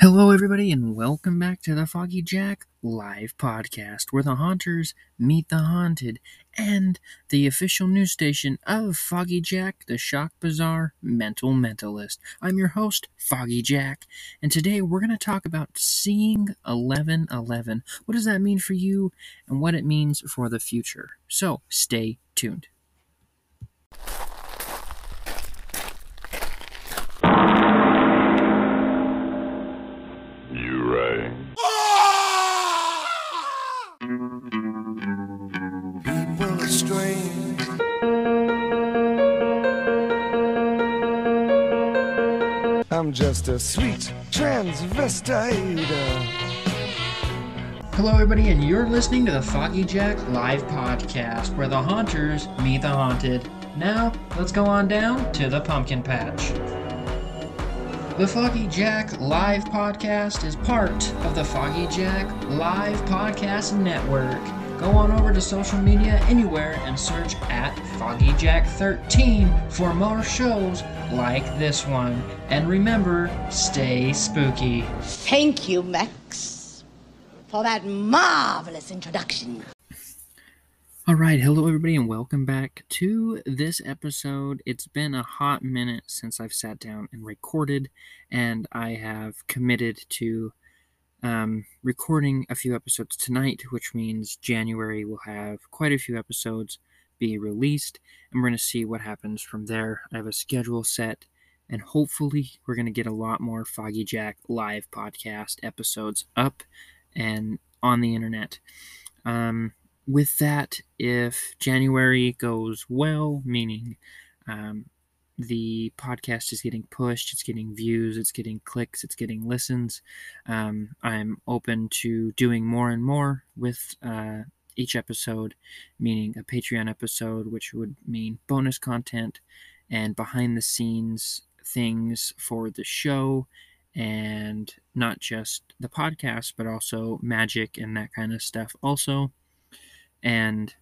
Hello, everybody, and welcome back to the Foggy Jack live podcast, where the haunters meet the haunted, and the official news station of Foggy Jack, the shock bizarre mental mentalist. I'm your host, Foggy Jack, and today we're going to talk about seeing 1111. What does that mean for you, and what it means for the future? So, stay tuned. Just a sweet transvestite. Hello, everybody, and you're listening to the Foggy Jack live podcast, where the haunters meet the haunted. Now, let's go on down to the pumpkin patch. The Foggy Jack live podcast is part of the Foggy Jack live podcast network. Go on over to social media anywhere and search at Foggy Jack 13 for more shows like this one. And remember, stay spooky. Thank you, Max, for that marvelous introduction. All right, hello everybody, and welcome back to this episode. It's been a hot minute since I've sat down and recorded, and I have committed to um, recording a few episodes tonight, which means January will have quite a few episodes be released, and we're going to see what happens from there. I have a schedule set, and hopefully, we're going to get a lot more Foggy Jack live podcast episodes up and on the internet. Um, with that, if January goes well, meaning um, the podcast is getting pushed, it's getting views, it's getting clicks, it's getting listens, um, I'm open to doing more and more with uh, each episode, meaning a Patreon episode, which would mean bonus content and behind the scenes things for the show and not just the podcast, but also magic and that kind of stuff, also. And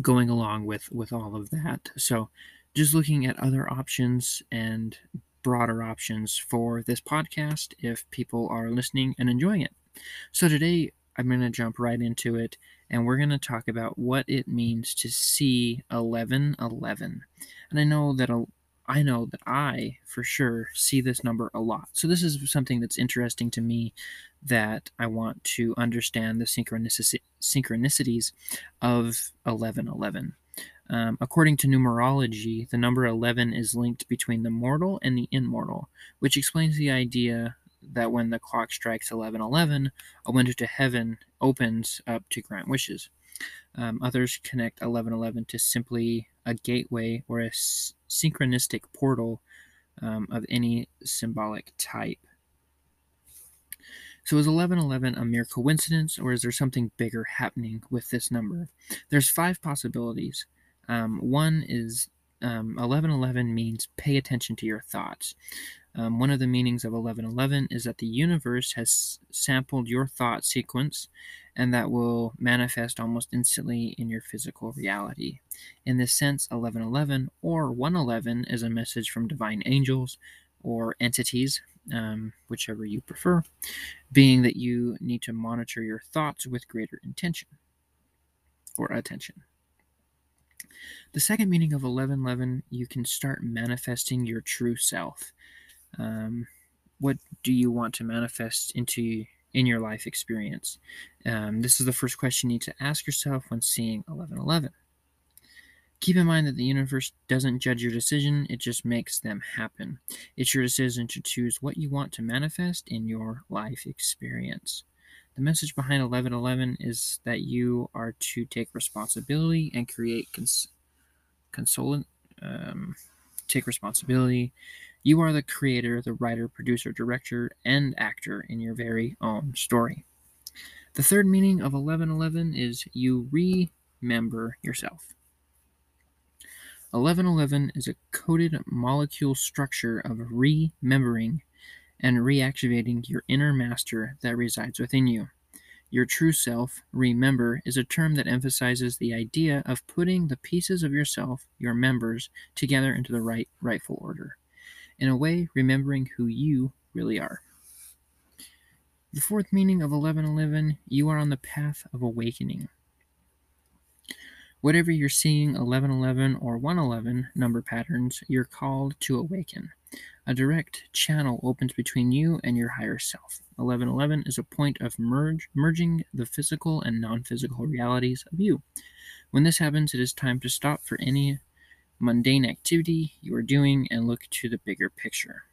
going along with with all of that. So just looking at other options and broader options for this podcast if people are listening and enjoying it so today i'm going to jump right into it and we're going to talk about what it means to see 1111 and i know that a, I know that I, for sure, see this number a lot. So, this is something that's interesting to me that I want to understand the synchronicities of 1111. Um, according to numerology, the number 11 is linked between the mortal and the immortal, which explains the idea that when the clock strikes 1111, a window to heaven opens up to grant wishes. Um, others connect 1111 to simply a gateway or a s- synchronistic portal um, of any symbolic type. So is 1111 a mere coincidence, or is there something bigger happening with this number? There's five possibilities. Um, one is um, 1111 means pay attention to your thoughts. Um, one of the meanings of 1111 is that the universe has sampled your thought sequence and that will manifest almost instantly in your physical reality. In this sense, 1111 or 111 is a message from divine angels or entities, um, whichever you prefer, being that you need to monitor your thoughts with greater intention or attention. The second meaning of 1111, you can start manifesting your true self. Um, what do you want to manifest into in your life experience? Um, this is the first question you need to ask yourself when seeing 1111. Keep in mind that the universe doesn't judge your decision, it just makes them happen. It's your decision to choose what you want to manifest in your life experience. The message behind 1111 is that you are to take responsibility and create cons- consolant, um, take responsibility. You are the creator, the writer, producer, director, and actor in your very own story. The third meaning of 1111 is you remember yourself. 1111 is a coded molecule structure of remembering and reactivating your inner master that resides within you. Your true self, remember, is a term that emphasizes the idea of putting the pieces of yourself, your members, together into the right rightful order. In a way, remembering who you really are. The fourth meaning of 1111 you are on the path of awakening. Whatever you're seeing, 1111 or 111 number patterns, you're called to awaken. A direct channel opens between you and your higher self. 1111 is a point of merge, merging the physical and non physical realities of you. When this happens, it is time to stop for any mundane activity you are doing and look to the bigger picture.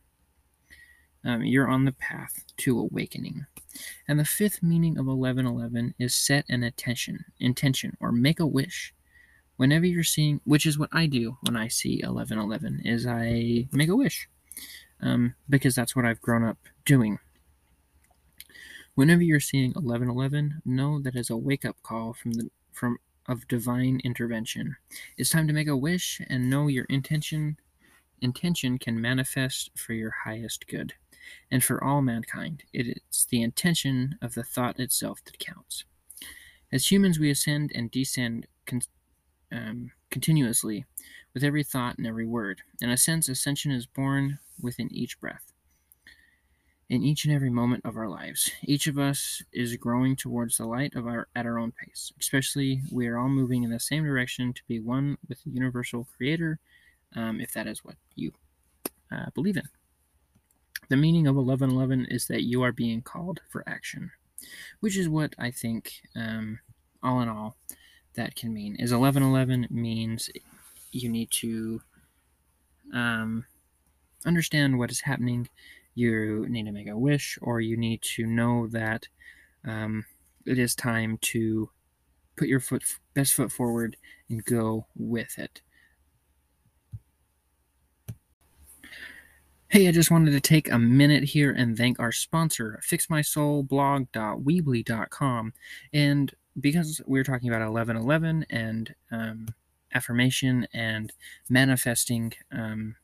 Um, you're on the path to awakening. And the fifth meaning of 1111 is set an attention, intention, or make a wish. Whenever you're seeing, which is what I do when I see 1111, is I make a wish um, because that's what I've grown up doing. Whenever you're seeing 1111, know that is a wake-up call from the from of divine intervention. It's time to make a wish and know your intention intention can manifest for your highest good and for all mankind. It is the intention of the thought itself that counts. As humans, we ascend and descend con- um, continuously with every thought and every word. In a sense, ascension is born within each breath. In each and every moment of our lives, each of us is growing towards the light of our at our own pace. Especially, we are all moving in the same direction to be one with the universal Creator, um, if that is what you uh, believe in. The meaning of 1111 is that you are being called for action, which is what I think, um, all in all, that can mean. Is 1111 means you need to um, understand what is happening. You need to make a wish, or you need to know that um, it is time to put your foot best foot forward and go with it. Hey, I just wanted to take a minute here and thank our sponsor, fixmysoulblog.weebly.com. And because we're talking about 1111 and um, affirmation and manifesting um,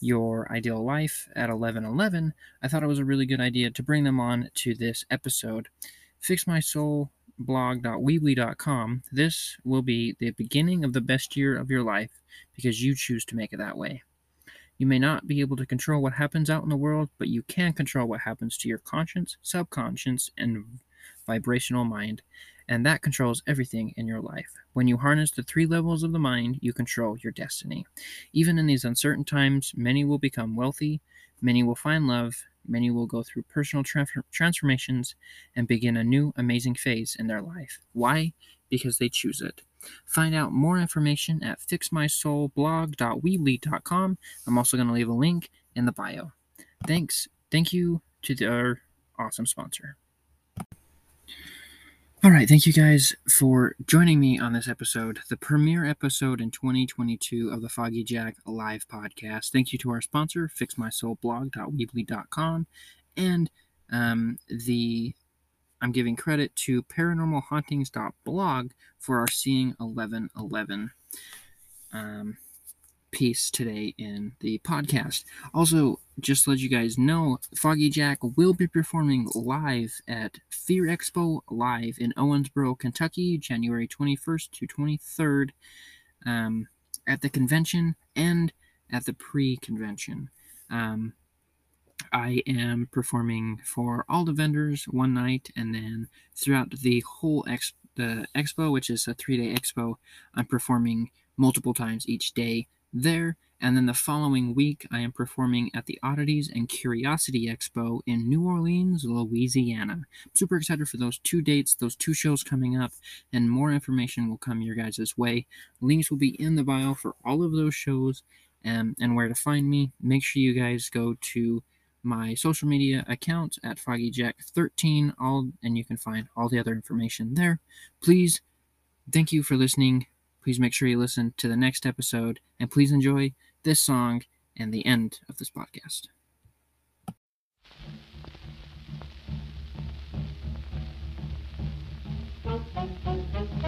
your ideal life at 1111, I thought it was a really good idea to bring them on to this episode. FixMySoulBlog.weebly.com. This will be the beginning of the best year of your life because you choose to make it that way. You may not be able to control what happens out in the world, but you can control what happens to your conscience, subconscious, and vibrational mind, and that controls everything in your life. When you harness the three levels of the mind, you control your destiny. Even in these uncertain times, many will become wealthy, many will find love, many will go through personal tra- transformations and begin a new amazing phase in their life. Why? Because they choose it. Find out more information at fixmysoulblog.weebly.com. I'm also going to leave a link in the bio. Thanks. Thank you to our awesome sponsor. All right, thank you guys for joining me on this episode, the premiere episode in 2022 of the Foggy Jack Live podcast. Thank you to our sponsor, fixmysoulblog.weebly.com, and um, the I'm giving credit to paranormalhauntings.blog for our Seeing 1111 um, piece today in the podcast. Also, just let you guys know, Foggy Jack will be performing live at Fear Expo Live in Owensboro, Kentucky, January 21st to 23rd um, at the convention and at the pre convention. Um, I am performing for all the vendors one night, and then throughout the whole ex- the expo, which is a three day expo, I'm performing multiple times each day there. And then the following week, I am performing at the Oddities and Curiosity Expo in New Orleans, Louisiana. I'm super excited for those two dates, those two shows coming up, and more information will come your guys' way. Links will be in the bio for all of those shows um, and where to find me. Make sure you guys go to my social media account at FoggyJack13, all and you can find all the other information there. Please, thank you for listening. Please make sure you listen to the next episode, and please enjoy this song and the end of this podcast. Thank you.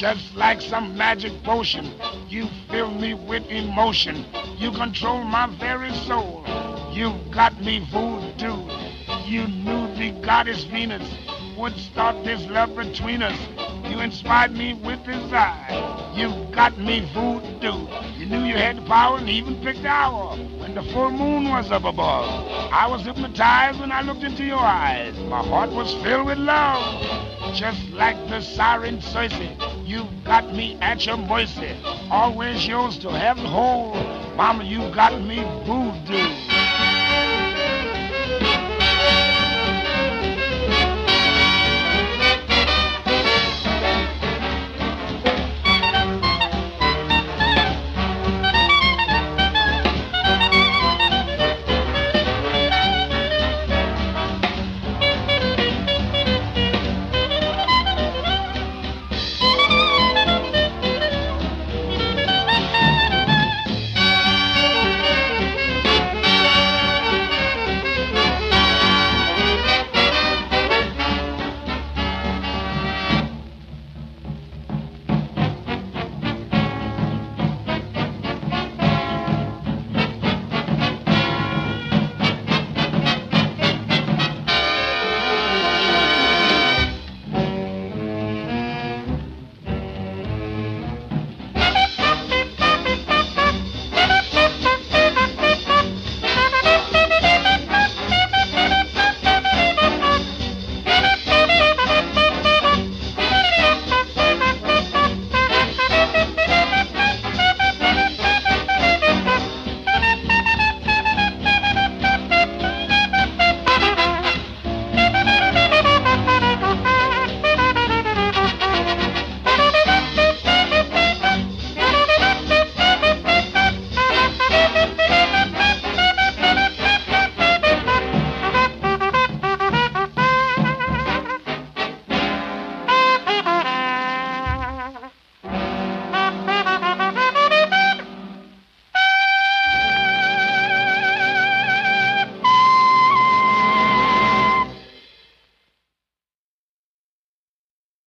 Just like some magic potion, you fill me with emotion. You control my very soul. You've got me voodoo. You knew the goddess Venus would start this love between us. You inspired me with desire. You've got me voodoo. You knew you had the power and even picked the hour when the full moon was up above. I was hypnotized when I looked into your eyes. My heart was filled with love. Just like the siren Circe, you got me at your mercy. Always yours to have and hold. Mama, you got me voodoo.